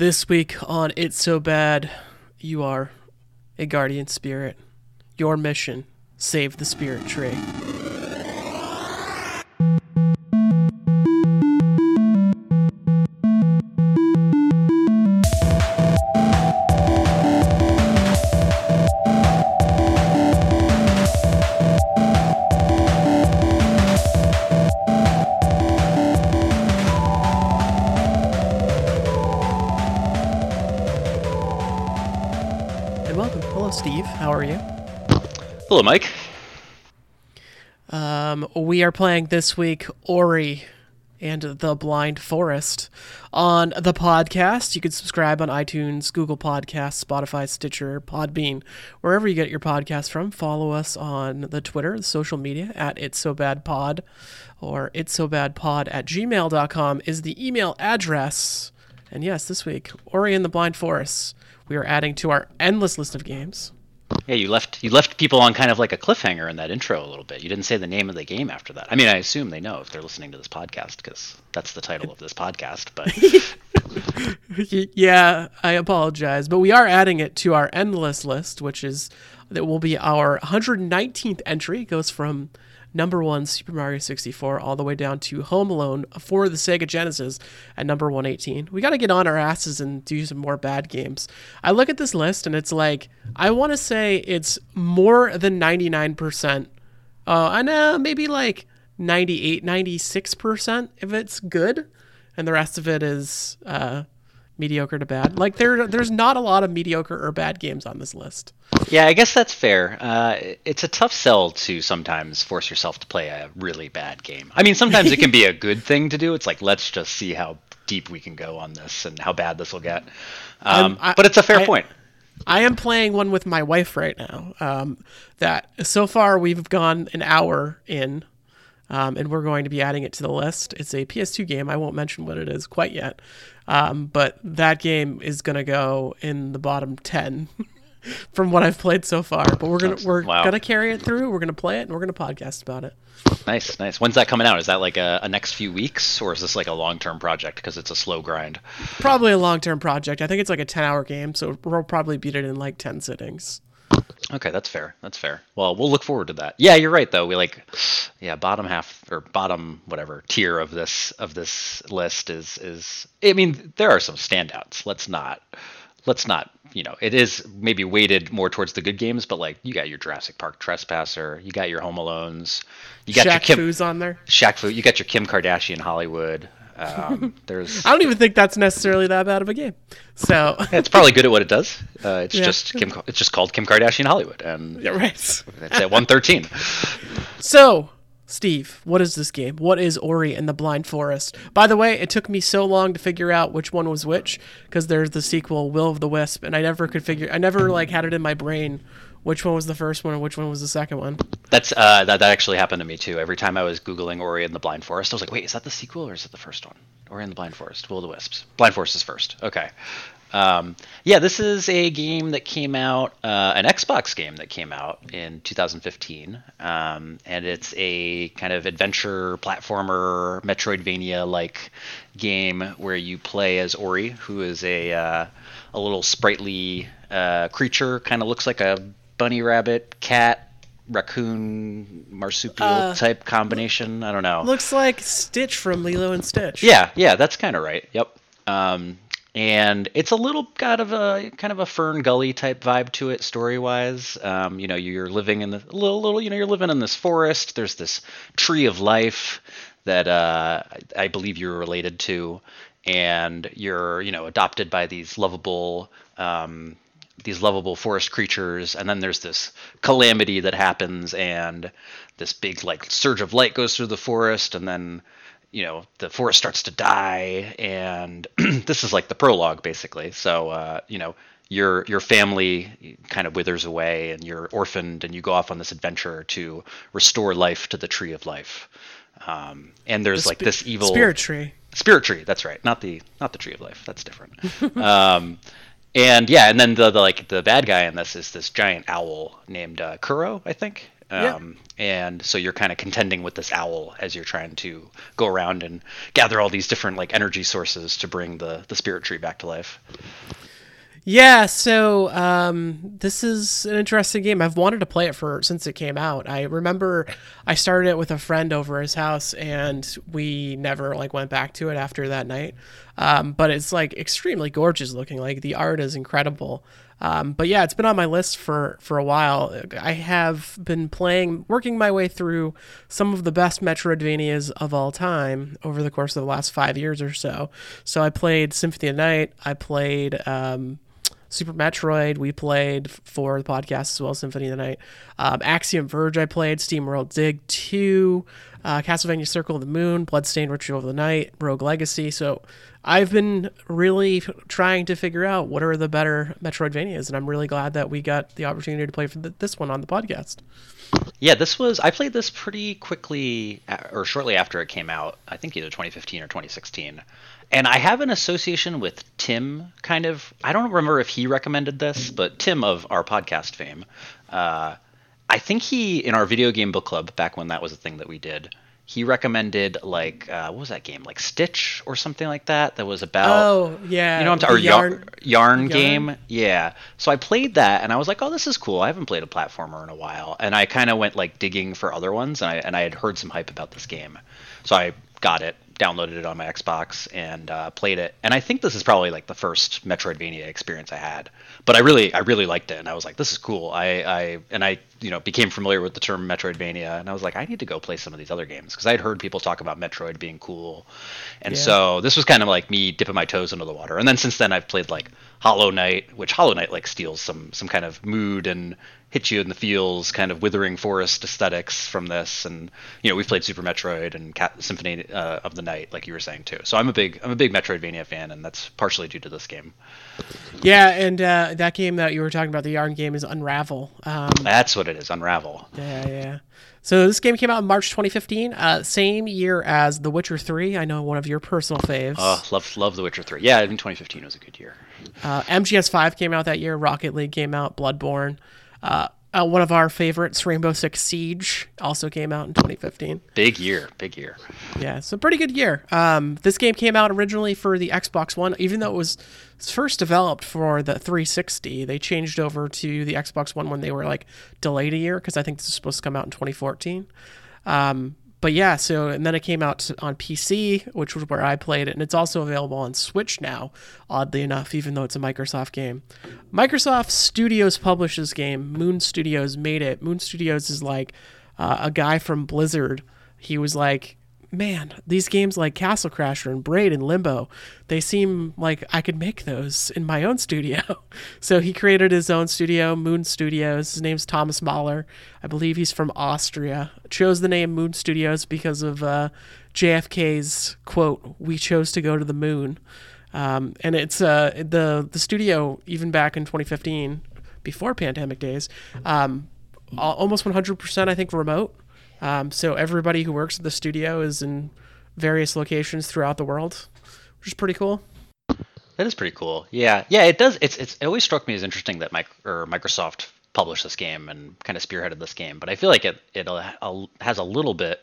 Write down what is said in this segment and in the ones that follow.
This week on It's So Bad, you are a guardian spirit. Your mission save the spirit tree. We are playing this week Ori and the Blind Forest on the podcast. You can subscribe on iTunes, Google Podcasts, Spotify, Stitcher, Podbean, wherever you get your podcast from. Follow us on the Twitter, the social media at It's So Bad Pod or It's So Bad Pod at gmail.com is the email address. And yes, this week, Ori and the Blind Forest, we are adding to our endless list of games. Yeah, you left you left people on kind of like a cliffhanger in that intro a little bit. You didn't say the name of the game after that. I mean, I assume they know if they're listening to this podcast because that's the title of this podcast. But yeah, I apologize, but we are adding it to our endless list, which is that will be our 119th entry. It goes from number one Super Mario 64 all the way down to Home Alone for the Sega Genesis at number 118. We got to get on our asses and do some more bad games. I look at this list and it's like I want to say it's more than 99%. Uh, I know maybe like 98, 96% if it's good, and the rest of it is uh, mediocre to bad. Like there, there's not a lot of mediocre or bad games on this list. yeah, I guess that's fair. Uh, it's a tough sell to sometimes force yourself to play a really bad game. I mean, sometimes it can be a good thing to do. It's like let's just see how deep we can go on this and how bad this will get. Um, I- but it's a fair I- point. I am playing one with my wife right now. Um, that so far we've gone an hour in, um, and we're going to be adding it to the list. It's a PS2 game. I won't mention what it is quite yet, um, but that game is going to go in the bottom ten from what I've played so far. But we're gonna we're Wow. gonna carry it through. We're gonna play it, and we're gonna podcast about it. Nice, nice. When's that coming out? Is that like a, a next few weeks, or is this like a long term project because it's a slow grind? Probably a long term project. I think it's like a ten hour game, so we'll probably beat it in like ten sittings. Okay, that's fair. That's fair. Well, we'll look forward to that. Yeah, you're right though. We like yeah, bottom half or bottom whatever tier of this of this list is is I mean, there are some standouts. Let's not let's not, you know, it is maybe weighted more towards the good games, but like you got your Jurassic Park Trespasser, you got your Home Alones, you got your Shaq Kim Fu's on there. Shaq Fu, you got your Kim Kardashian Hollywood. Um, there's I don't even think that's necessarily that bad of a game. So it's probably good at what it does. Uh, it's Yeah. just Kim. It's just called Kim Kardashian Hollywood, and Yeah, right. it's at 113. So, Steve, what is this game? What is Ori and the Blind Forest? By the way, it took me so long to figure out which one was which because there's the sequel, Will of the Wisp, and I never could figure. I never like had it in my brain which one was the first one and which one was the second one. That's uh, that that actually happened to me too. Every time I was googling Ori and the Blind Forest, I was like, wait, is that the sequel or is it the first one? Ori and the Blind Forest, Will of the Wisps. Blind Forest is first. Okay. Um, yeah, this is a game that came out, uh, an Xbox game that came out in 2015, um, and it's a kind of adventure platformer, Metroidvania-like game where you play as Ori, who is a uh, a little sprightly uh, creature, kind of looks like a bunny rabbit, cat, raccoon, marsupial type combination. I don't know. Looks like Stitch from Lilo and Stitch. Yeah, yeah, that's kind of right. Yep. Um, and it's a little kind of a kind of a Fern Gully type vibe to it, story wise. Um, you know, you're living in the little little, you know, you're living in this forest. There's this tree of life that uh, I I believe you're related to, and you're you know adopted by these lovable. Um, these lovable forest creatures and then there's this calamity that happens and this big like surge of light goes through the forest and then you know the forest starts to die and this is like the prologue basically so uh, you know your your family kind of withers away and you're orphaned and you go off on this adventure to restore life to the tree of life um, and there's like this evil Spirit Tree. Spirit tree. That's right. Not the not the tree of life. That's different. um, and yeah, and then the, the like the bad guy in this is this giant owl named uh, Kuro, I think. Yeah. Um, and so you're kind of contending with this owl as you're trying to go around and gather all these different like energy sources to bring the the spirit tree back to life. Yeah, so um, this is an interesting game. I've wanted to play it for since it came out. I remember I started it with a friend over his house, and we never like went back to it after that night. Um, but it's like extremely gorgeous looking. Like the art is incredible. Um, but yeah, it's been on my list for for a while. I have been playing, working my way through some of the best Metroidvanias of all time over the course of the last five years or so. So I played Symphony of Night. I played. Um, Super Metroid, we played for the podcast as well, Symphony of the Night. Um, Axiom Verge, I played. Steam World Dig 2, uh, Castlevania Circle of the Moon, Bloodstained Ritual of the Night, Rogue Legacy. So I've been really trying to figure out what are the better Metroidvanias, and I'm really glad that we got the opportunity to play for th- this one on the podcast. Yeah, this was I played this pretty quickly or shortly after it came out. I think either 2015 or 2016. And I have an association with Tim, kind of. I don't remember if he recommended this, but Tim of our podcast fame. Uh, I think he, in our video game book club, back when that was a thing that we did, he recommended like uh, what was that game? Like Stitch or something like that? That was about oh yeah. you know what I'm talking yarn, yarn, yarn? game? Yeah. So I played that and I was like oh this is cool. I haven't played a platformer in a while. And I kind of went like digging for other ones and I and I had heard some hype about this game. So I got it downloaded it on my Xbox and uh, played it. And I think this is probably like the first Metroidvania experience I had. But I really, I really liked it, and I was like, "This is cool." I, I, and I, you know, became familiar with the term Metroidvania, and I was like, "I need to go play some of these other games" because I had heard people talk about Metroid being cool, and yeah. so this was kind of like me dipping my toes into the water. And then since then, I've played like Hollow Knight, which Hollow Knight like steals some some kind of mood and hits you in the feels kind of withering forest aesthetics from this and you know we've played super metroid and Cat- symphony uh, of the night like you were saying too so i'm a big i'm a big metroidvania fan and that's partially due to this game yeah and uh, that game that you were talking about the yarn game is unravel um, that's what it is unravel yeah yeah so this game came out in March 2015, uh, same year as The Witcher 3. I know one of your personal faves. Oh, love love The Witcher 3. Yeah, I mean 2015 was a good year. Uh, MGS5 came out that year. Rocket League came out. Bloodborne. Uh, uh, one of our favorites, Rainbow Six Siege, also came out in 2015. Big year, big year. Yeah, it's a pretty good year. Um, this game came out originally for the Xbox One, even though it was first developed for the 360. They changed over to the Xbox One when they were like delayed a year because I think this was supposed to come out in 2014. Um, but yeah, so and then it came out on PC, which was where I played it, and it's also available on Switch now. Oddly enough, even though it's a Microsoft game, Microsoft Studios published this game. Moon Studios made it. Moon Studios is like uh, a guy from Blizzard. He was like man, these games like Castle Crasher and Braid and Limbo, they seem like I could make those in my own studio. so he created his own studio, Moon Studios. His name's Thomas Mahler. I believe he's from Austria. Chose the name Moon Studios because of uh, JFK's quote, "We chose to go to the moon." Um, and it's uh, the the studio even back in 2015, before pandemic days, um, almost 100% I think remote. Um, so everybody who works at the studio is in various locations throughout the world, which is pretty cool. That is pretty cool. Yeah, yeah. It does. It's, it's it always struck me as interesting that Mike or Microsoft published this game and kind of spearheaded this game, but I feel like it it has a little bit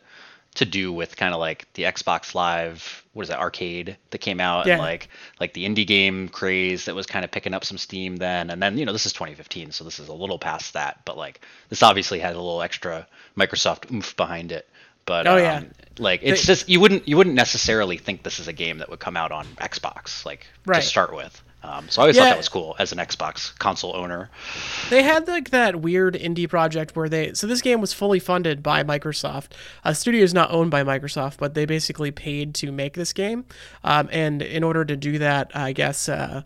to do with kind of like the Xbox Live, what is that arcade that came out, yeah. and like like the indie game craze that was kind of picking up some steam then, and then you know this is 2015, so this is a little past that, but like this obviously has a little extra Microsoft oomph behind it. But oh um, yeah, like it's they, just you wouldn't you wouldn't necessarily think this is a game that would come out on Xbox like right. to start with. Um, so I always yeah. thought that was cool as an Xbox console owner. They had like that weird indie project where they so this game was fully funded by Microsoft. Uh, studio is not owned by Microsoft, but they basically paid to make this game. Um, and in order to do that, I guess uh,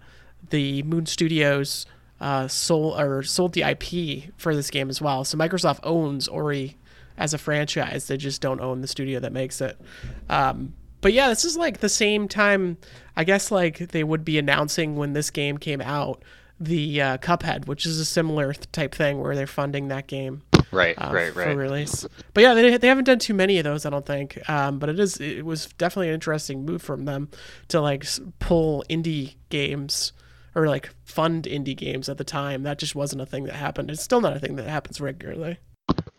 the Moon Studios uh, sold or sold the IP for this game as well. So Microsoft owns Ori as a franchise. They just don't own the studio that makes it. Um, but yeah, this is like the same time, I guess, like they would be announcing when this game came out, the uh, Cuphead, which is a similar type thing where they're funding that game. Right, uh, right, right. For release, but yeah, they, they haven't done too many of those, I don't think. Um, but it is it was definitely an interesting move from them to like pull indie games or like fund indie games at the time. That just wasn't a thing that happened. It's still not a thing that happens regularly.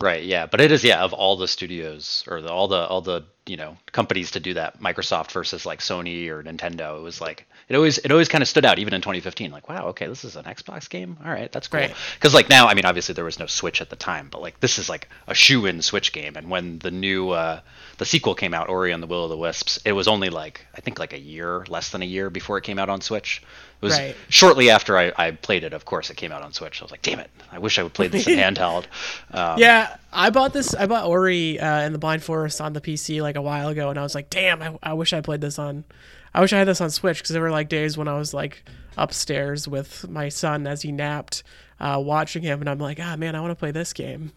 Right, yeah, but it is yeah of all the studios or the, all the all the you know companies to do that, Microsoft versus like Sony or Nintendo, it was like it always it always kind of stood out even in 2015. Like wow, okay, this is an Xbox game. All right, that's cool. Because like now, I mean, obviously there was no Switch at the time, but like this is like a shoe-in Switch game. And when the new uh, the sequel came out, Ori and the Will of the Wisps, it was only like I think like a year, less than a year before it came out on Switch. It was Right. shortly after I, I played it. Of course, it came out on Switch. I was like, damn it, I wish I would play this in handheld. Um, Yeah, I bought this. I bought Ori uh, and the Blind Forest on the PC like a while ago, and I was like, "Damn, I, I wish I played this on. I wish I had this on Switch because there were like days when I was like upstairs with my son as he napped, uh, watching him, and I'm like, ah, man, I want to play this game.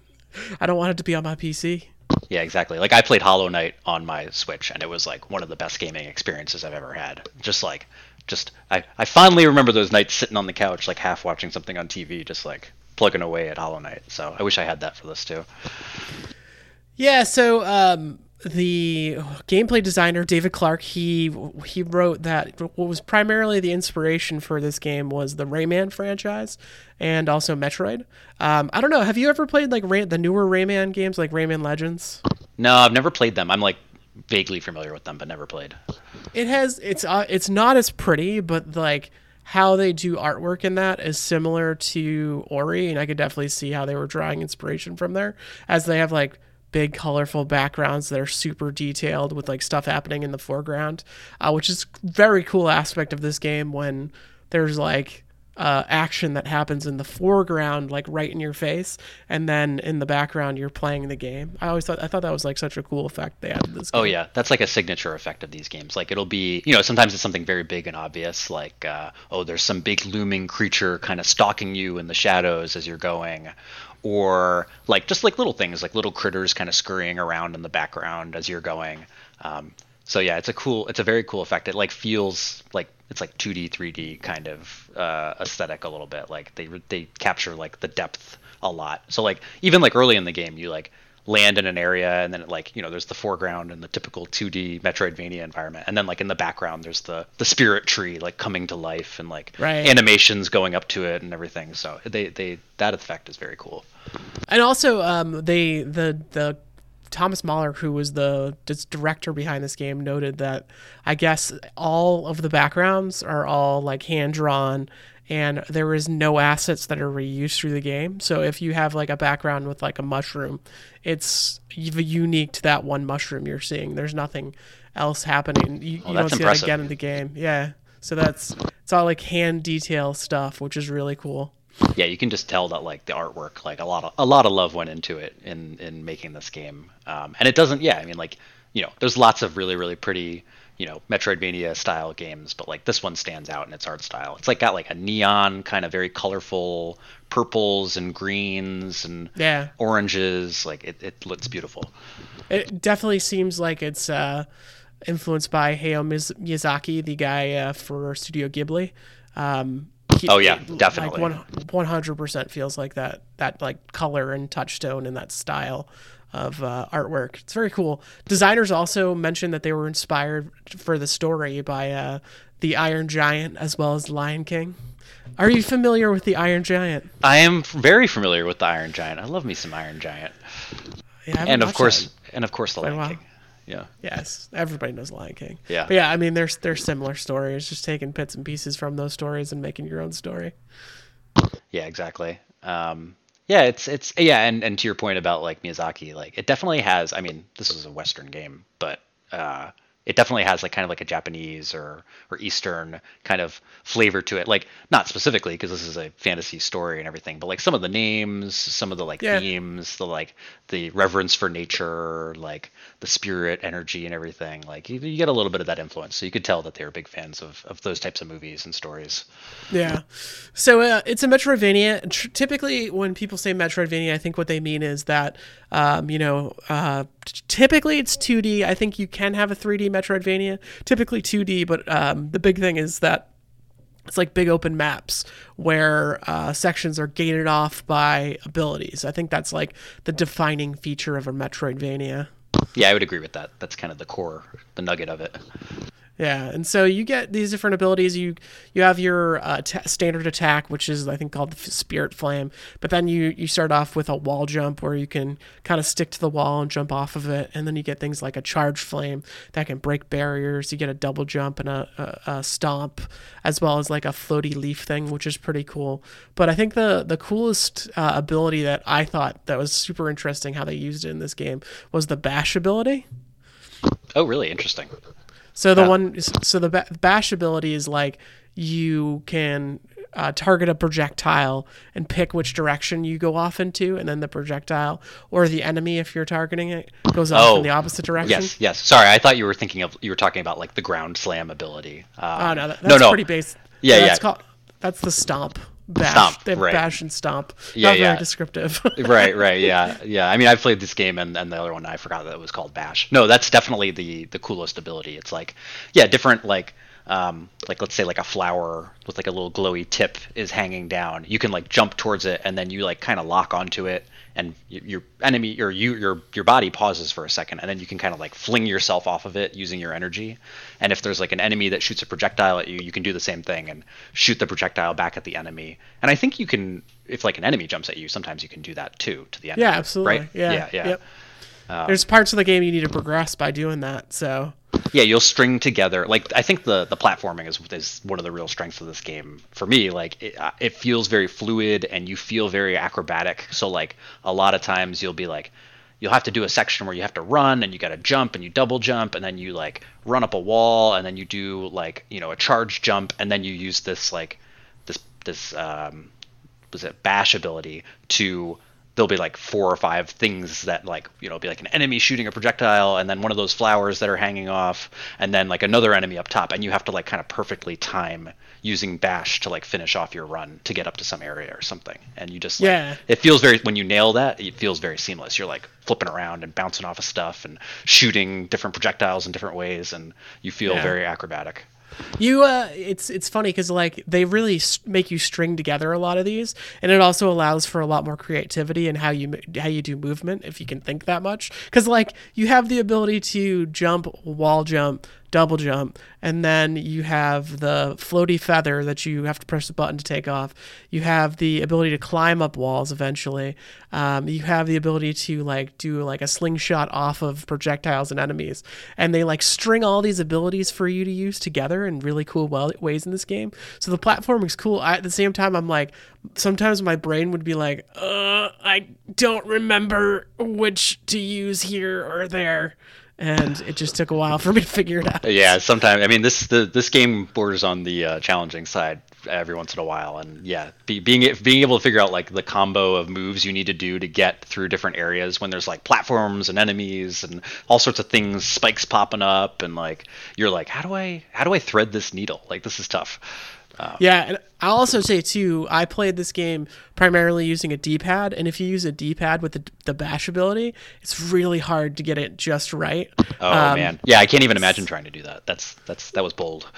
I don't want it to be on my PC. Yeah, exactly. Like I played Hollow Knight on my Switch, and it was like one of the best gaming experiences I've ever had. Just like, just I, I fondly remember those nights sitting on the couch, like half watching something on TV, just like plugging away at Hollow Knight. So I wish I had that for this too. Yeah, so um, the gameplay designer David Clark he he wrote that what was primarily the inspiration for this game was the Rayman franchise and also Metroid. Um, I don't know. Have you ever played like Ray- the newer Rayman games, like Rayman Legends? No, I've never played them. I'm like vaguely familiar with them, but never played. It has it's uh, it's not as pretty, but like how they do artwork in that is similar to Ori, and I could definitely see how they were drawing inspiration from there, as they have like big colorful backgrounds that are super detailed with like stuff happening in the foreground, uh, which is very cool aspect of this game when there's like uh, action that happens in the foreground, like right in your face, and then in the background you're playing the game. I always thought I thought that was like such a cool effect they added this. Game. Oh yeah, that's like a signature effect of these games. Like it'll be, you know, sometimes it's something very big and obvious, like uh, oh, there's some big looming creature kind of stalking you in the shadows as you're going, or like just like little things, like little critters kind of scurrying around in the background as you're going. Um, so yeah, it's a cool, it's a very cool effect. It like feels like it's like 2D, 3D kind of uh, aesthetic a little bit. Like they they capture like the depth a lot. So like even like early in the game, you like land in an area and then it like you know there's the foreground and the typical 2D Metroidvania environment and then like in the background there's the the spirit tree like coming to life and like Right. animations going up to it and everything so they they that effect is very cool And also, um, they the the Thomas Mahler, who was the director behind this game, noted that I guess all of the backgrounds are all like hand drawn, and there is no assets that are reused through the game. So if you have like a background with like a mushroom, it's unique to that one mushroom you're seeing. There's nothing else happening. You, oh, you don't see impressive. that again in the game. Yeah. So that's it's all like hand detail stuff, which is really cool. Yeah you can just tell that like the artwork like a lot of a lot of love went into it in in making this game um, and it doesn't yeah i mean like you know there's lots of really really pretty you know metroidvania style games but like this one stands out in its art style it's like got like a neon kind of very colorful purples and greens and Yeah. oranges like it, it looks beautiful It definitely seems like it's uh, influenced by Hayao Miyazaki, the guy uh, for Studio Ghibli. Um, he- Oh, yeah, it- definitely. Like one hundred percent feels like that. That like color and touchstone and that style of uh, artwork. It's very cool. Designers also mentioned that they were inspired for the story by uh, the Iron Giant as well as Lion King. Are you familiar with the Iron Giant? i am very familiar with the iron giant i love me some iron giant Yeah, and of course that. and of course the lion king yeah Yes, everybody knows Lion King. Yeah. but yeah. I mean, there's there's similar stories, just taking bits and pieces from those stories and making your own story. Yeah, exactly. Um, yeah, it's it's yeah, and and to your point about like Miyazaki, like it definitely has. I mean, this is a Western game, but uh, it definitely has like kind of like a Japanese or or Eastern kind of flavor to it. Like not specifically because this is a fantasy story and everything, but like some of the names, some of the like Yeah. themes, the like the reverence for nature, like the spirit energy and everything. Like you, you get a little bit of that influence, so you could tell that they were big fans of of those types of movies and stories. Yeah. So uh, it's a Metroidvania. Tr- typically, when people say Metroidvania, I think what they mean is that, um, you know, uh, t- typically it's 2D. I think you can have a 3D Metroidvania. Typically 2D, but um, the big thing is that it's like big open maps where uh, sections are gated off by abilities. I think that's like the defining feature of a Metroidvania. Yeah, I would agree with that. That's kind of the core, the nugget of it. Yeah, and so you get these different abilities. You you have your uh, ta standard attack, which is I think called the Spirit Flame. But then you you start off with a wall jump where you can kind of stick to the wall and jump off of it, and then you get things like a Charge Flame that can break barriers. You get a double jump and a, a, a stomp, as well as like a floaty leaf thing, which is pretty cool. But I think the the coolest uh, ability that I thought that was super interesting how they used it in this game was the Bash ability. Oh, really interesting. So the one, so the ba- bash ability is like you can uh, target a projectile and pick which direction you go off into, and then the projectile or the enemy, if you're targeting it, goes off Oh, in the opposite direction. Yes, yes. Sorry, I thought you were thinking of you were talking about like the ground slam ability. Um, Oh no, that, that's no, no. pretty base. Yeah, that's yeah. Called, that's the stomp. Bash. Stomp, They right. bash and stomp. Yeah, Not yeah. very descriptive. right, right, yeah, yeah. I mean, I've played this game and, and the other one I forgot that it was called Bash. No, that's definitely the the coolest ability. It's like, yeah, different like. Um, like let's say like a flower with like a little glowy tip is hanging down you can like jump towards it and then you like kind of lock onto it and y- your enemy or you your your body pauses for a second and then you can kind of like fling yourself off of it using your energy. And if there's like an enemy that shoots a projectile at you you can do the same thing and shoot the projectile back at the enemy. And i think you can if like an enemy jumps at you sometimes you can do that too to the enemy yeah, absolutely. right Yeah, yeah yeah. Yep. There's parts of the game you need to progress by doing that. So yeah you'll string together like i think the the platforming is is one of the real strengths of this game for me like it, uh, it feels very fluid and you feel very acrobatic so like a lot of times you'll be like you'll have to do a section where you have to run and you got to jump and you double jump and then you like run up a wall and then you do like you know a charge jump and then you use this like this this um was it bash ability to there'll be like four or five things that like you know be like an enemy shooting a projectile and then one of those flowers that are hanging off and then like another enemy up top and you have to like kind of perfectly time using bash to like finish off your run to get up to some area or something and you just like, Yeah. it feels very when you nail that it feels very seamless you're like flipping around and bouncing off of stuff and shooting different projectiles in different ways and you feel Yeah. very acrobatic You, uh, it's it's funny because like they really make you string together a lot of these, and it also allows for a lot more creativity in how you how you do movement if you can think that much. Because like you have the ability to jump, wall jump, double jump, and then you have the floaty feather that you have to press the button to take off. You have the ability to climb up walls eventually. Um, you have the ability to like do like a slingshot off of projectiles and enemies, and they like string all these abilities for you to use together in really cool well- ways in this game. So the platforming's cool. I, at the same time, I'm like, sometimes my brain would be like, uh, I don't remember which to use here or there. And it just took a while for me to figure it out. Yeah, sometimes. I mean, this the this game borders on the uh, challenging side every once in a while, and yeah, be, being being able to figure out like the combo of moves you need to do to get through different areas when there's like platforms and enemies and all sorts of things, spikes popping up, and like you're like, how do I how do I thread this needle? Like this is tough. Yeah, and I'll also say too, I played this game primarily using a D-pad, and if you use a D-pad with the, the bash ability, it's really hard to get it just right. Oh Um, man, yeah, I can't even imagine trying to do that. That's that's that was bold.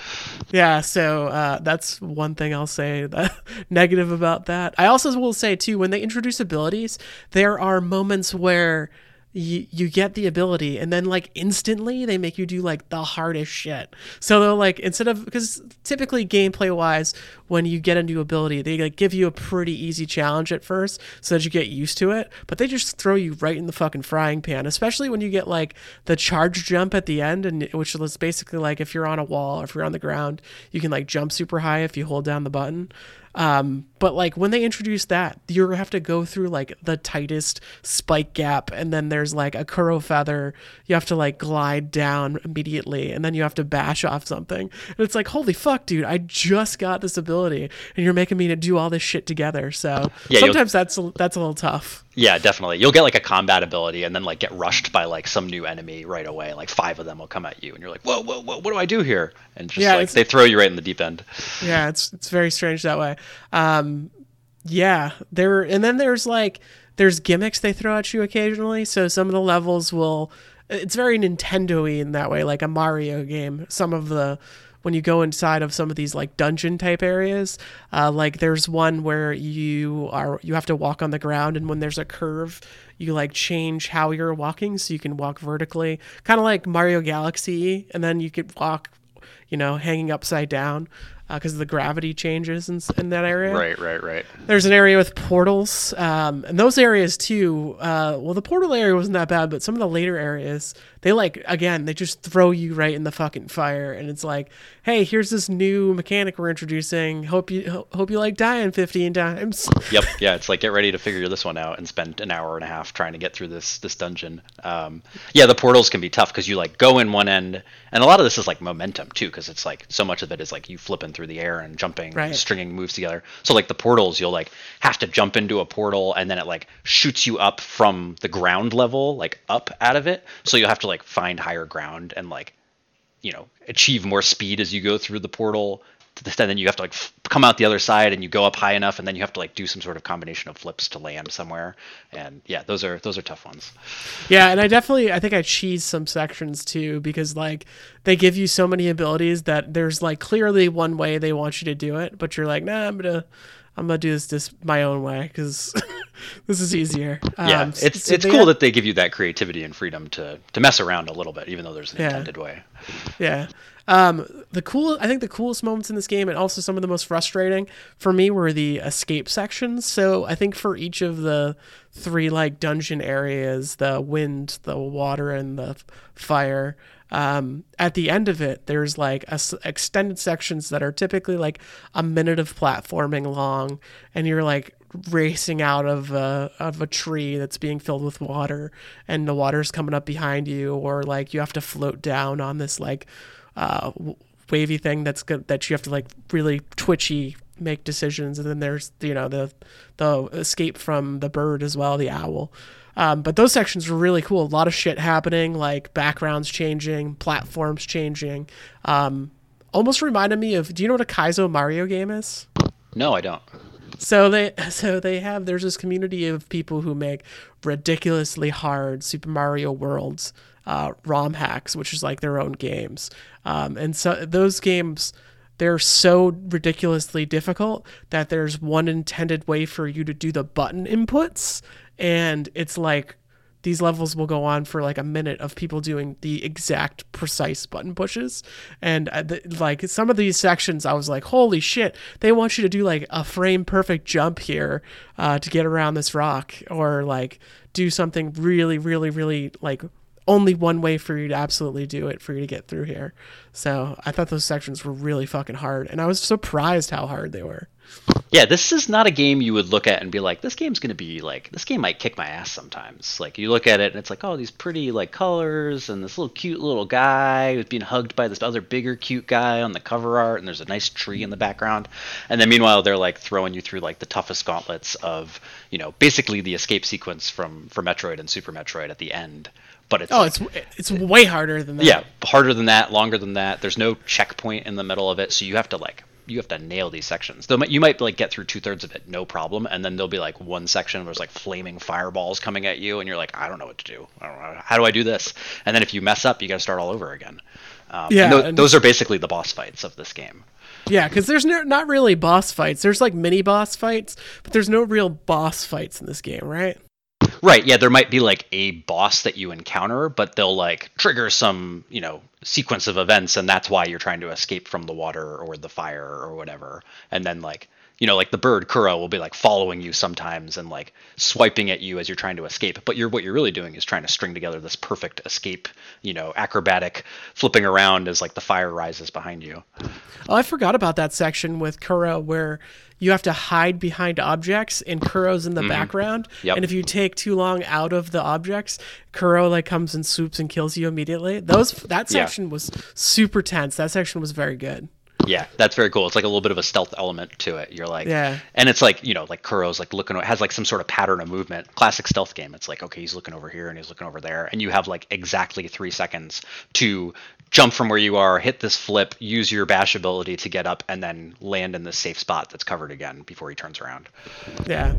Yeah, so uh, that's one thing I'll say that negative about that. I also will say too, when they introduce abilities, there are moments where you, you get the ability and then like instantly they make you do like the hardest shit. So they'll like instead of because typically gameplay wise, when you get a new ability, they like give you a pretty easy challenge at first so that you get used to it. But they just throw you right in the fucking frying pan, especially when you get like the charge jump at the end, and which is basically like if you're on a wall or if you're on the ground, you can like jump super high if you hold down the button. Um, but like when they introduce that, you have to go through like the tightest spike gap, and then there's like a Kuro feather. You have to like glide down immediately, and then you have to bash off something. And it's like, holy fuck, dude! I just got this ability, and you're making me to do all this shit together. So Yeah, sometimes that's that's a little tough. Yeah, definitely. You'll get like a combat ability and then like get rushed by like some new enemy right away. Like five of them will come at you and you're like, whoa, whoa, whoa, what do I do here? And just Yeah, like they throw you right in the deep end. yeah it's it's very strange that way um yeah there and then there's like there's gimmicks they throw at you occasionally so some of the levels will it's very nintendo-y in that way like a mario game some of the when you go inside of some of these like dungeon type areas uh, like there's one where you are you have to walk on the ground and when there's a curve you like change how you're walking so you can walk vertically. Kind of like mario galaxy and then you could walk you know, hanging upside down because of the gravity changes in, in that area. Right, right, right. There's an area with portals, um, and those areas too. Uh, well, the portal area wasn't that bad, but some of the later areas, they like again, they just throw you right in the fucking fire, and it's like, hey, here's this new mechanic we're introducing. Hope you ho- hope you like dying 15 times. Yep, yeah, it's like get ready to figure this one out and spend an hour and a half trying to get through this this dungeon. Um, yeah, the portals can be tough because you like go in one end, and a lot of this is like momentum too, because it's like so much of it is like you flipping through the air and jumping, Right. stringing moves together. So like the portals, you'll like have to jump into a portal, and then it like shoots you up from the ground level, like up out of it. So you'll have to like find higher ground and like you know achieve more speed as you go through the portal and then you have to like f- come out the other side and you go up high enough and then you have to like do some sort of combination of flips to land somewhere and yeah those are those are tough ones Yeah, and I definitely I think I cheese some sections too because like they give you so many abilities that there's like clearly one way they want you to do it, but you're like, nah, I'm gonna I'm gonna do this this my own way because this is easier. yeah Um, it's so it's cool had- that they give you that creativity and freedom to to mess around a little bit even though there's an Yeah. intended way Yeah. Um, the cool, I think the coolest moments in this game, and also some of the most frustrating for me, were the escape sections. So I think for each of the three like dungeon areas, the wind, the water, and the fire. Um, at the end of it, there's like a extended sections that are typically like a minute of platforming long, and you're like racing out of a, of a tree that's being filled with water, and the water's coming up behind you, or like you have to float down on this like uh, wavy thing that's good that you have to like really twitchy make decisions. And then there's you know the the escape from the bird as well the owl. Um, but those sections were really cool. A lot of shit happening like backgrounds changing platforms changing. Um, almost reminded me of do you know what a kaizo mario game is? No i don't so they so they have there's this community of people who make ridiculously hard Super Mario Worlds uh, ROM hacks, which is like their own games. Um, and so those games they're so ridiculously difficult that there's one intended way for you to do the button inputs, and it's like these levels will go on for like a minute of people doing the exact precise button pushes. And uh, th- like some of these sections i was like holy shit they want you to do like a frame perfect jump here uh, to get around this rock or like do something really really really like only one way for you to absolutely do it for you to get through here. So i thought those sections were really fucking hard and i was surprised how hard they were yeah this is not a game you would look at and be like this game's going to be like this game might kick my ass sometimes. Like you look at it and it's like oh these pretty like colors and this little cute little guy who's being hugged by this other bigger cute guy on the cover art and there's a nice tree in the background. And then meanwhile they're like throwing you through like the toughest gauntlets of you know basically the escape sequence from from metroid and super metroid at the end but it's oh like, it's it's way harder than that. Yeah harder than that longer than that. There's no checkpoint in the middle of it so you have to like you have to nail these sections. Though you might like get through two thirds of it, no problem, and then there'll be like one section where there's like flaming fireballs coming at you, and you're like, I don't know what to do. I don't know how do I do this. And then if you mess up, you got to start all over again. Um, Yeah, and tho- and- those are basically the boss fights of this game. Yeah, because there's no, not really boss fights. There's like mini boss fights, but there's no real boss fights in this game, right? Right, yeah, there might be like a boss that you encounter, but they'll like trigger some, you know, sequence of events and that's why you're trying to escape from the water or the fire or whatever. And then like, you know, like the bird Kuro will be like following you sometimes and like swiping at you as you're trying to escape. But you're what you're really doing is trying to string together this perfect escape, you know, acrobatic flipping around as like the fire rises behind you. Oh, I forgot about that section with Kuro where you have to hide behind objects and Kuro's in the mm-hmm. background. Yep. And if you take too long out of the objects, Kuro like comes and swoops and kills you immediately. Those that Yeah. section was super tense. That section was very good. Yeah, that's very cool. It's like a little bit of a stealth element to it. You're like, Yeah. and it's like you know, like Kuro's like looking has like some sort of pattern of movement. Classic stealth game. It's like okay, he's looking over here and he's looking over there, and you have like exactly three seconds to jump from where you are, hit this flip, use your bash ability to get up, and then land in the safe spot that's covered again before he turns around. Yeah.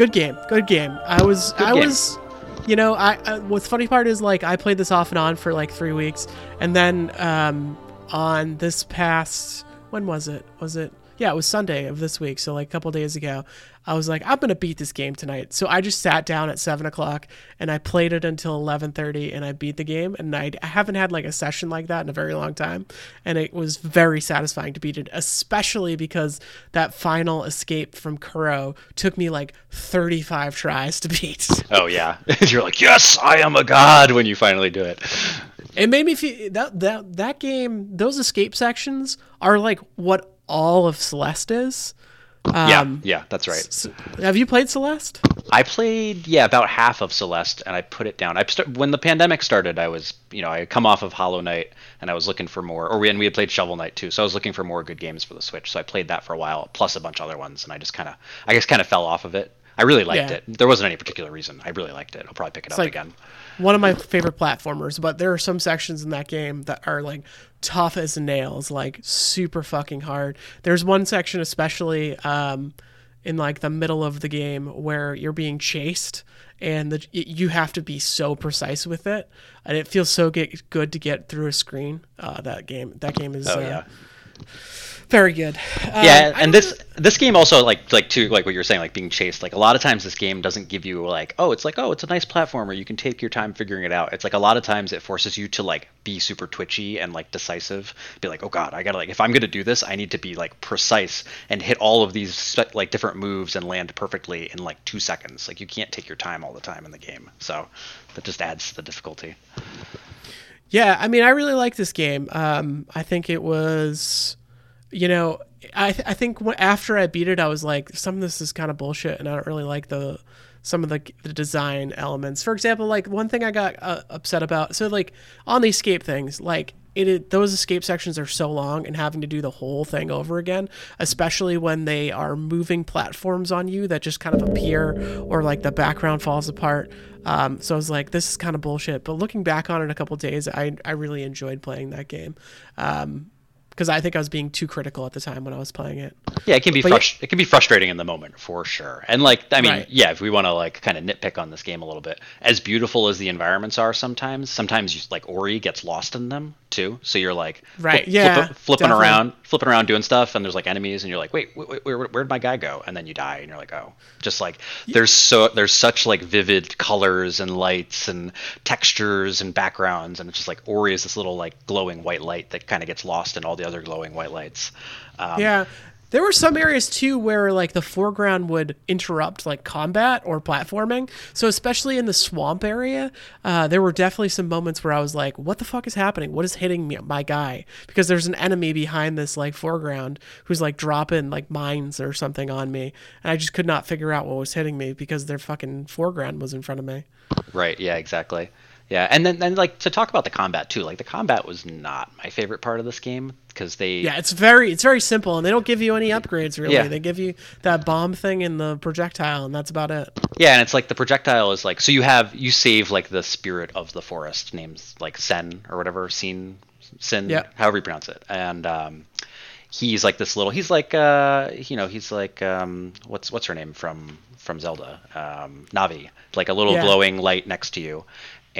Good game. Good game. I was Good I game. was you know, I, I what's funny part is like I played this off and on for like 3 weeks and then um on this past when was it? Was it yeah, it was Sunday of this week, so like a couple days ago. I was like, I'm gonna beat this game tonight. So I just sat down at seven o'clock and I played it until eleven thirty, and I beat the game. And I, I haven't had like a session like that in a very long time, and it was very satisfying to beat it, especially because that final escape from Kuro took me like 35 tries to beat. Oh yeah, you're like, yes, I am a god when you finally do it. It made me feel that that that game, those escape sections are like what all of Celeste is. yeah, Um, yeah, that's right. S- have you played Celeste? I played yeah about half of Celeste, and I put it down. I st- when the pandemic started, I was you know I had come off of Hollow Knight, and I was looking for more. Or we and we had played Shovel Knight too, so I was looking for more good games for the Switch. So I played that for a while, plus a bunch of other ones, and I just kind of I guess kind of fell off of it. I really liked Yeah. it. There wasn't any particular reason. I really liked it. I'll probably pick it up like- again. One of my favorite platformers, but there are some sections in that game that are like tough as nails, like super fucking hard. There's one section especially um, in like the middle of the game where you're being chased and the, you have to be so precise with it, and it feels so get, good to get through a screen. Uh, that game, that game is Oh uh, yeah. Very good. Uh, yeah and this this game also like like to like what you were saying like being chased like a lot of times this game doesn't give you like oh it's like oh it's a nice platformer you can take your time figuring it out. It's like a lot of times it forces you to like be super twitchy and like decisive. Be like oh god i gotta like if i'm gonna do this i need to be like precise and hit all of these like different moves and land perfectly in like two seconds. Like you can't take your time all the time in the game. So that just adds to the difficulty. Yeah, I mean, I really like this game. Um, I think it was, you know, I th- I think after I beat it, I was like, some of this is kind of bullshit, and I don't really like the some of the, the design elements. For example, like one thing I got uh, upset about. So like on the escape things, like it, it those escape sections are so long, and having to do the whole thing over again, especially when they are moving platforms on you that just kind of appear, or like the background falls apart. Um, so I was like, this is kind of bullshit. But looking back on it a couple days, I I really enjoyed playing that game. Um, because I think I was being too critical at the time when I was playing it. Yeah, it can be But yeah- it can be frustrating in the moment for sure. And like I mean, Right. yeah, if we want to like kind of nitpick on this game a little bit, as beautiful as the environments are sometimes, sometimes you, like Ori gets lost in them too. So you're like Right, flip- yeah, flipping, flipping definitely. around, flipping around doing stuff and there's like enemies and you're like, "Wait, wait, wait where, where'd my guy go?" And then you die and you're like, "Oh." Just like there's so there's such like vivid colors and lights and textures and backgrounds and it's just like Ori is this little like glowing white light that kind of gets lost in all the other glowing white lights. Um, Yeah. There were some areas too where like the foreground would interrupt like combat or platforming. So especially in the swamp area, uh, there were definitely some moments where I was like, "What the fuck is happening? What is hitting me, my guy?" Because there's an enemy behind this like foreground who's like dropping like mines or something on me, and I just could not figure out what was hitting me because their fucking foreground was in front of me. Right. Yeah. Exactly. Yeah. And then, then like to talk about the combat too. Like the combat was not my favorite part of this game because they. Yeah, it's very it's very simple, and they don't give you any upgrades really. Yeah. They give you that bomb thing and the projectile, and that's about it. Yeah, and it's like the projectile is like so you have you save like the spirit of the forest names like Sen or whatever Sin Sin Yeah. however you pronounce it and um, he's like this little he's like uh you know he's like um what's what's her name from from Zelda um Navi like a little Yeah. glowing light next to you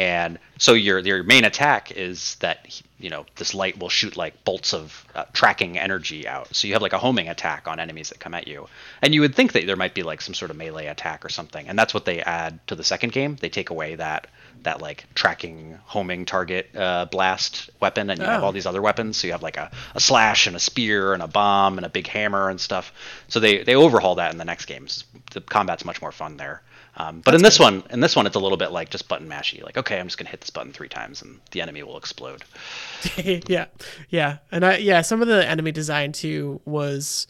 and so your your main attack is that you know this light will shoot like bolts of uh, tracking energy out. So you have like a homing attack on enemies that come at you. And you would think that there might be like some sort of melee attack or something. And that's what they add to the second game. They take away that that like tracking homing target uh, blast weapon. And you have Oh. all these other weapons. So you have like a, a slash and a spear and a bomb and a big hammer and stuff. So they they overhaul that in the next games. The combat's much more fun there um, but in this one in this one it's a little bit like just button mashy. Like okay i'm just gonna hit this button three times and the enemy will explode. Yeah, yeah, and I yeah, some of the enemy design too was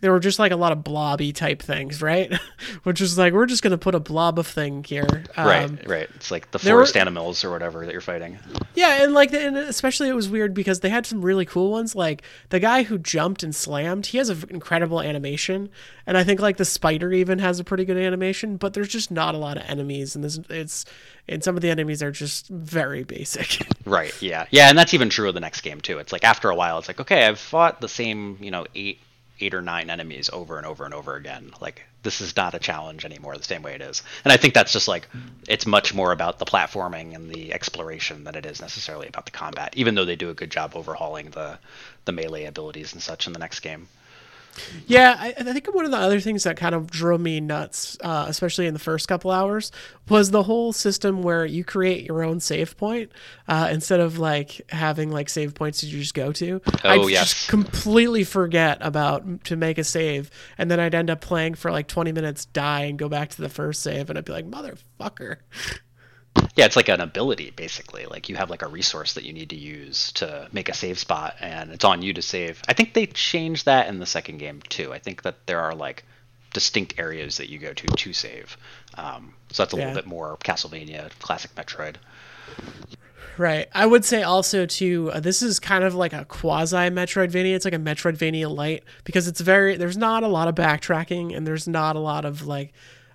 there were just like a lot of blobby type things, right? Which is like we're just gonna put a blob of thing here, um, right right it's like the there were- forest animals or whatever that you're fighting Yeah, and like, and especially it was weird because they had some really cool ones. Like the guy who jumped and slammed, he has an incredible animation, and I think like the spider even has a pretty good animation. But there's just not a lot of enemies, and this it's and some of the enemies are just very basic. Right. Yeah. Yeah, and that's even true of the next game too. It's like after a while, it's like okay, I've fought the same, you know, eight eight or nine enemies over and over and over again. Like this is not a challenge anymore the same way it is. And I think that's just like it's much more about the platforming and the exploration than it is necessarily about the combat. Even though they do a good job overhauling the the melee abilities and such in the next game. Yeah, I, I, think one of the other things that kind of drove me nuts, uh, especially in the first couple hours, was the whole system where you create your own save point uh, instead of like having like save points that you just go to. Oh I'd yes. just completely forget about to make a save, and then I'd end up playing for like twenty minutes, die, and go back to the first save, and I'd be like, motherfucker. Yeah, it's like an ability basically. Like you have like a resource that you need to use to make a save spot, and it's on you to save. I think they changed that in the second game too. I think that there are like distinct areas that you go to to save. Um, so that's a yeah. little bit more Castlevania, classic Metroid. Right. I would say also too. Uh, this is kind of like a quasi Metroidvania. It's like a Metroidvania light because it's very. There's not a lot of backtracking and there's not a lot of like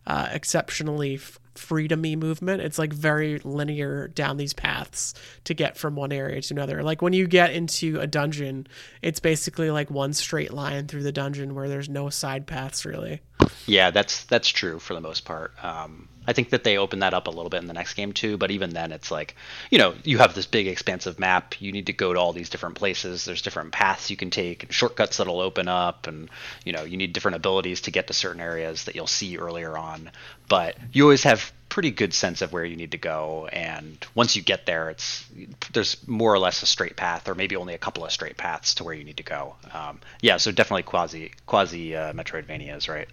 uh, exceptionally f- freedomy movement. It's like very linear down these paths to get from one area to another. Like when you get into a dungeon, it's basically like one straight line through the dungeon where there's no side paths really. Yeah, that's that's true for the most part. Um, I think that they open that up a little bit in the next game too, but even then it's like, you know, you have this big expansive map, you need to go to all these different places, there's different paths you can take and shortcuts that'll open up and you know, you need different abilities to get to certain areas that you'll see earlier on, but you always have pretty good sense of where you need to go. And once you get there it's there's more or less a straight path or maybe only a couple of straight paths to where you need to go. Um, yeah so definitely quasi quasi uh, metroidvanias right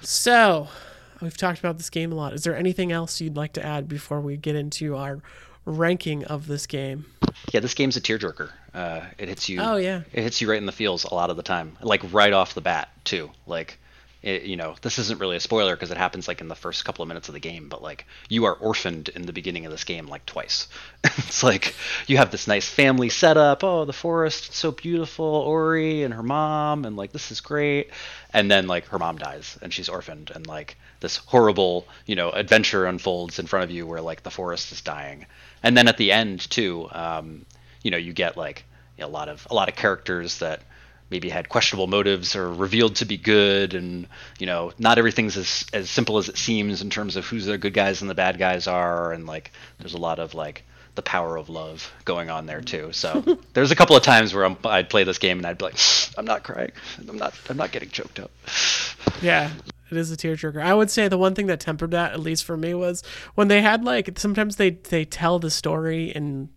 so we've talked about this game a lot. Is there anything else you'd like to add before we get into our ranking of this game? Yeah, this game's a tearjerker. Uh, it hits you. Oh yeah. It hits you right in the feels a lot of the time, like right off the bat too. Like it, you know, this isn't really a spoiler because it happens like in the first couple of minutes of the game, but like you are orphaned in the beginning of this game like twice. it's like you have this nice family setup. Oh, the forest, it's so beautiful. Ori and her mom, and like this is great. And then like her mom dies and she's orphaned, and like this horrible, you know, adventure unfolds in front of you where like the forest is dying. And then at the end too, um, you know, you get like a lot of a lot of characters that maybe had questionable motives or revealed to be good. And you know not everything's as, as simple as it seems in terms of who's the good guys and the bad guys are. And like there's a lot of like the power of love going on there too. So there's a couple of times where i would play this game and i'd be like i'm not crying. I'm not i'm not getting choked up. Yeah it is a tearjerker. I would say the one thing that tempered that, at least for me, was when they had like sometimes they they tell the story in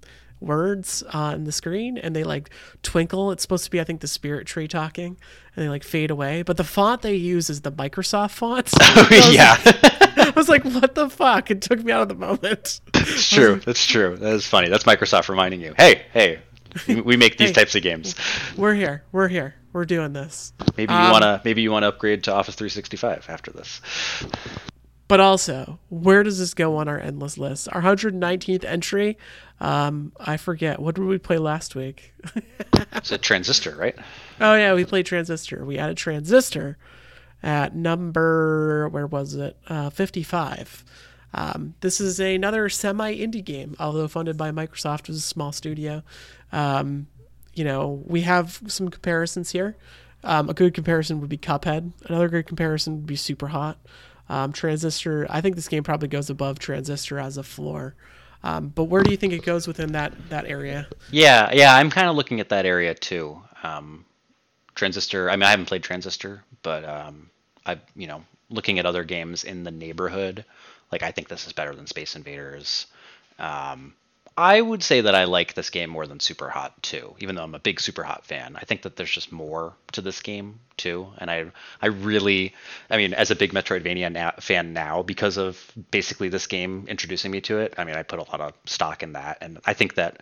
words on the screen and they like twinkle. It's supposed to be, I think, the spirit tree talking and they like fade away. But the font they use is the Microsoft font. Oh, yeah. I was like, what the fuck? It took me out of the moment. It's true. That's true. That is funny. That's Microsoft reminding you, hey, hey, we make these hey, types of games. We're here. We're here. We're doing this. Maybe you um, wanna maybe you wanna upgrade to Office 365 after this. But also, where does this go on our endless list? Our 119th entry. Um, I forget. What did we play last week? it's a transistor, right? Oh yeah, we played transistor. We added transistor at number where was it? Uh, 55. Um, this is another semi indie game, although funded by Microsoft. Was a small studio. Um, you know, we have some comparisons here. Um, a good comparison would be Cuphead. Another good comparison would be Super Hot. Um, Transistor, I think this game probably goes above Transistor as a floor. Um, but where do you think it goes within that that area? Yeah, yeah, I'm kind of looking at that area too. Um, Transistor. I mean, I haven't played Transistor, but um, I, you know, looking at other games in the neighborhood, like I think this is better than Space Invaders. Um, I would say that I like this game more than Super Hot too, even though I'm a big Super Hot fan. I think that there's just more to this game too, and I I really, I mean, as a big Metroidvania fan now, because of basically this game introducing me to it. I mean, I put a lot of stock in that, and I think that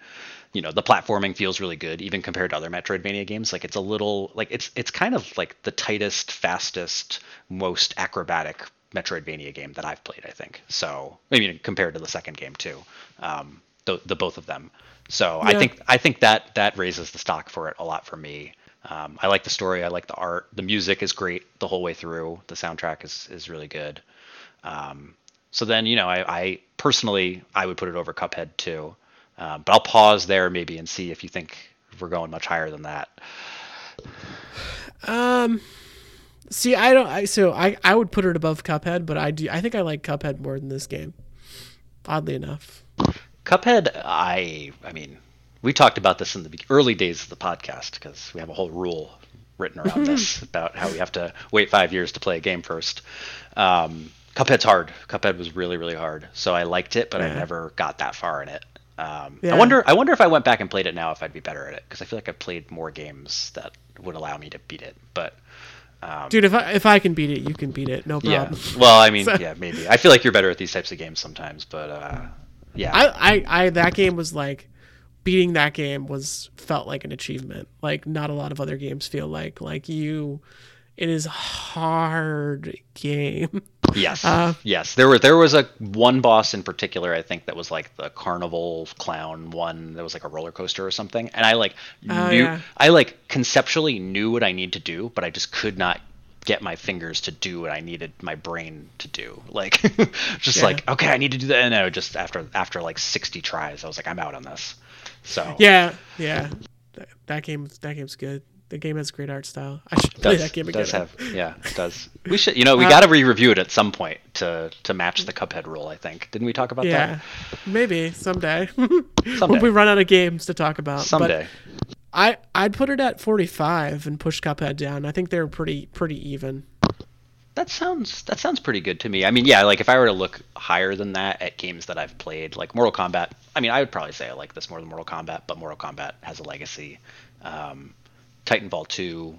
you know the platforming feels really good even compared to other metroidvania games like it's a little like it's it's kind of like the tightest fastest most acrobatic metroidvania game that i've played i think so i mean compared to the second game too um, the, the both of them. So yeah. I think I think that that raises the stock for it a lot for me. Um, I like the story. I like the art. The music is great the whole way through. The soundtrack is is really good. Um, so then you know I, I, personally I would put it over Cuphead too. Um, but I'll pause there maybe and see if you think we're going much higher than that. Um, see, I don't. I so I I would put it above Cuphead, but I do. I think I like Cuphead more than this game. Oddly enough. Cuphead, I I mean, we talked about this in the early days of the podcast because we have a whole rule written around this about how we have to wait five years to play a game first. Um, Cuphead's hard. Cuphead was really really hard, so I liked it, but I never got that far in it. Um, Yeah. I wonder. I wonder if I went back and played it now, if I'd be better at it because I feel like I've played more games that would allow me to beat it. But Dude, if I if I can beat it, you can beat it. No problem. yeah, well, I mean, So- yeah, maybe. I feel like you're better at these types of games sometimes, but uh, yeah, I, I I that game was like beating that game was felt like an achievement. Like not a lot of other games feel like like you. It is hard game. Yes. Uh, yes. There were there was a one boss in particular I think that was like the carnival clown one that was like a roller coaster or something. And I like Oh, knew yeah. I like conceptually knew what I need to do, but I just could not get my fingers to do what I needed my brain to do. Like just Yeah. like, okay, I need to do that and I just after after like 60 tries, I was like I'm out on this. So Yeah, yeah. That, that game that game's good. The game has great art style. I should play that game again. does have yeah it does we should you know we Uh, got to re-review it at some point to to match the cuphead rule i think didn't we talk about yeah, that maybe someday. Someday. when we run out of games to talk about. But someday I I'd put it at 45 and push Cuphead down. I think they're pretty pretty even. That sounds that sounds pretty good to me. I mean, yeah, like if I were to look higher than that at games that I've played, like Mortal Kombat. I mean, I would probably say I like this more than Mortal Kombat, but Mortal Kombat has a legacy. Um, Titanfall 2,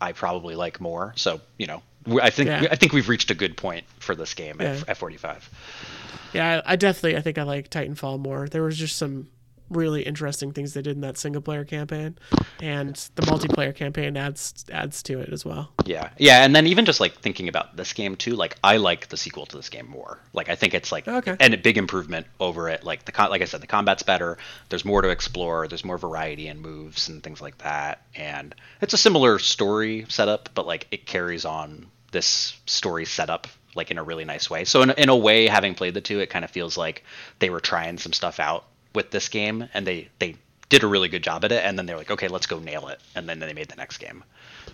I probably like more. So you know, I think Yeah. I think we've reached a good point for this game Yeah. at, at 45. Yeah, I, I definitely I think I like Titanfall more. There was just some really interesting things they did in that single player campaign, and the multiplayer campaign adds adds to it as well. Yeah, yeah, and then even just like thinking about this game too, like I like the sequel to this game more. Like I think it's like Okay. and a big improvement over it. Like the like I said, the combat's better. There's more to explore. There's more variety in moves and things like that. And it's a similar story setup, but like it carries on this story setup like in a really nice way. So in in a way, having played the two, it kind of feels like they were trying some stuff out with this game, and they they did a really good job at it. And then they're like, okay, let's go nail it. And then they made the next game.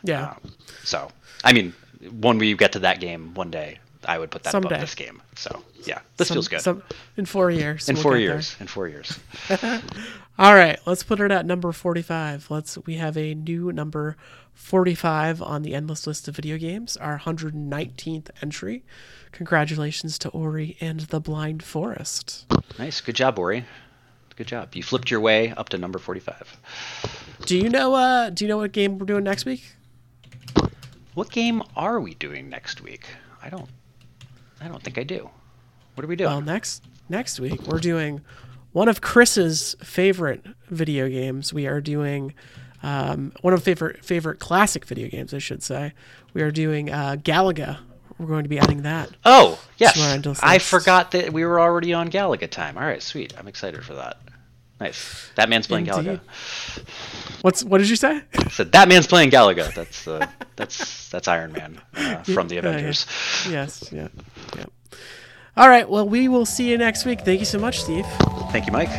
Yeah, Um, so, I mean, when we get to that game one day, I would put that Someday. above this game. So, yeah, this Some- feels good. some- in four years. in we'll four years. In four years. All right, let's put it at number forty-five. Let's. We have a new number forty-five on the endless list of video games. Our hundred nineteenth entry. Congratulations to Ori and the Blind Forest. Nice. Good job, Ori. Good job. You flipped your way up to number 45. Do you know? Uh, do you know what game we're doing next week? What game are we doing next week? I don't. I don't think I do. What are we doing? Well, next next week we're doing one of Chris's favorite video games. We are doing um, one of favorite favorite classic video games, I should say. We are doing uh, Galaga. We're going to be adding that. oh, yes. I forgot that we were already on Galaga time. All right, sweet. I'm excited for that. Nice. That man's playing Indeed. Galaga. What's what did you say? said that man's playing Galaga. That's uh, that's that's Iron Man uh, from the Yeah, yeah. Avengers. yes. Yeah. Yeah. All right. Well, we will see you next week. Thank you so much, Steve. Thank you, Mike.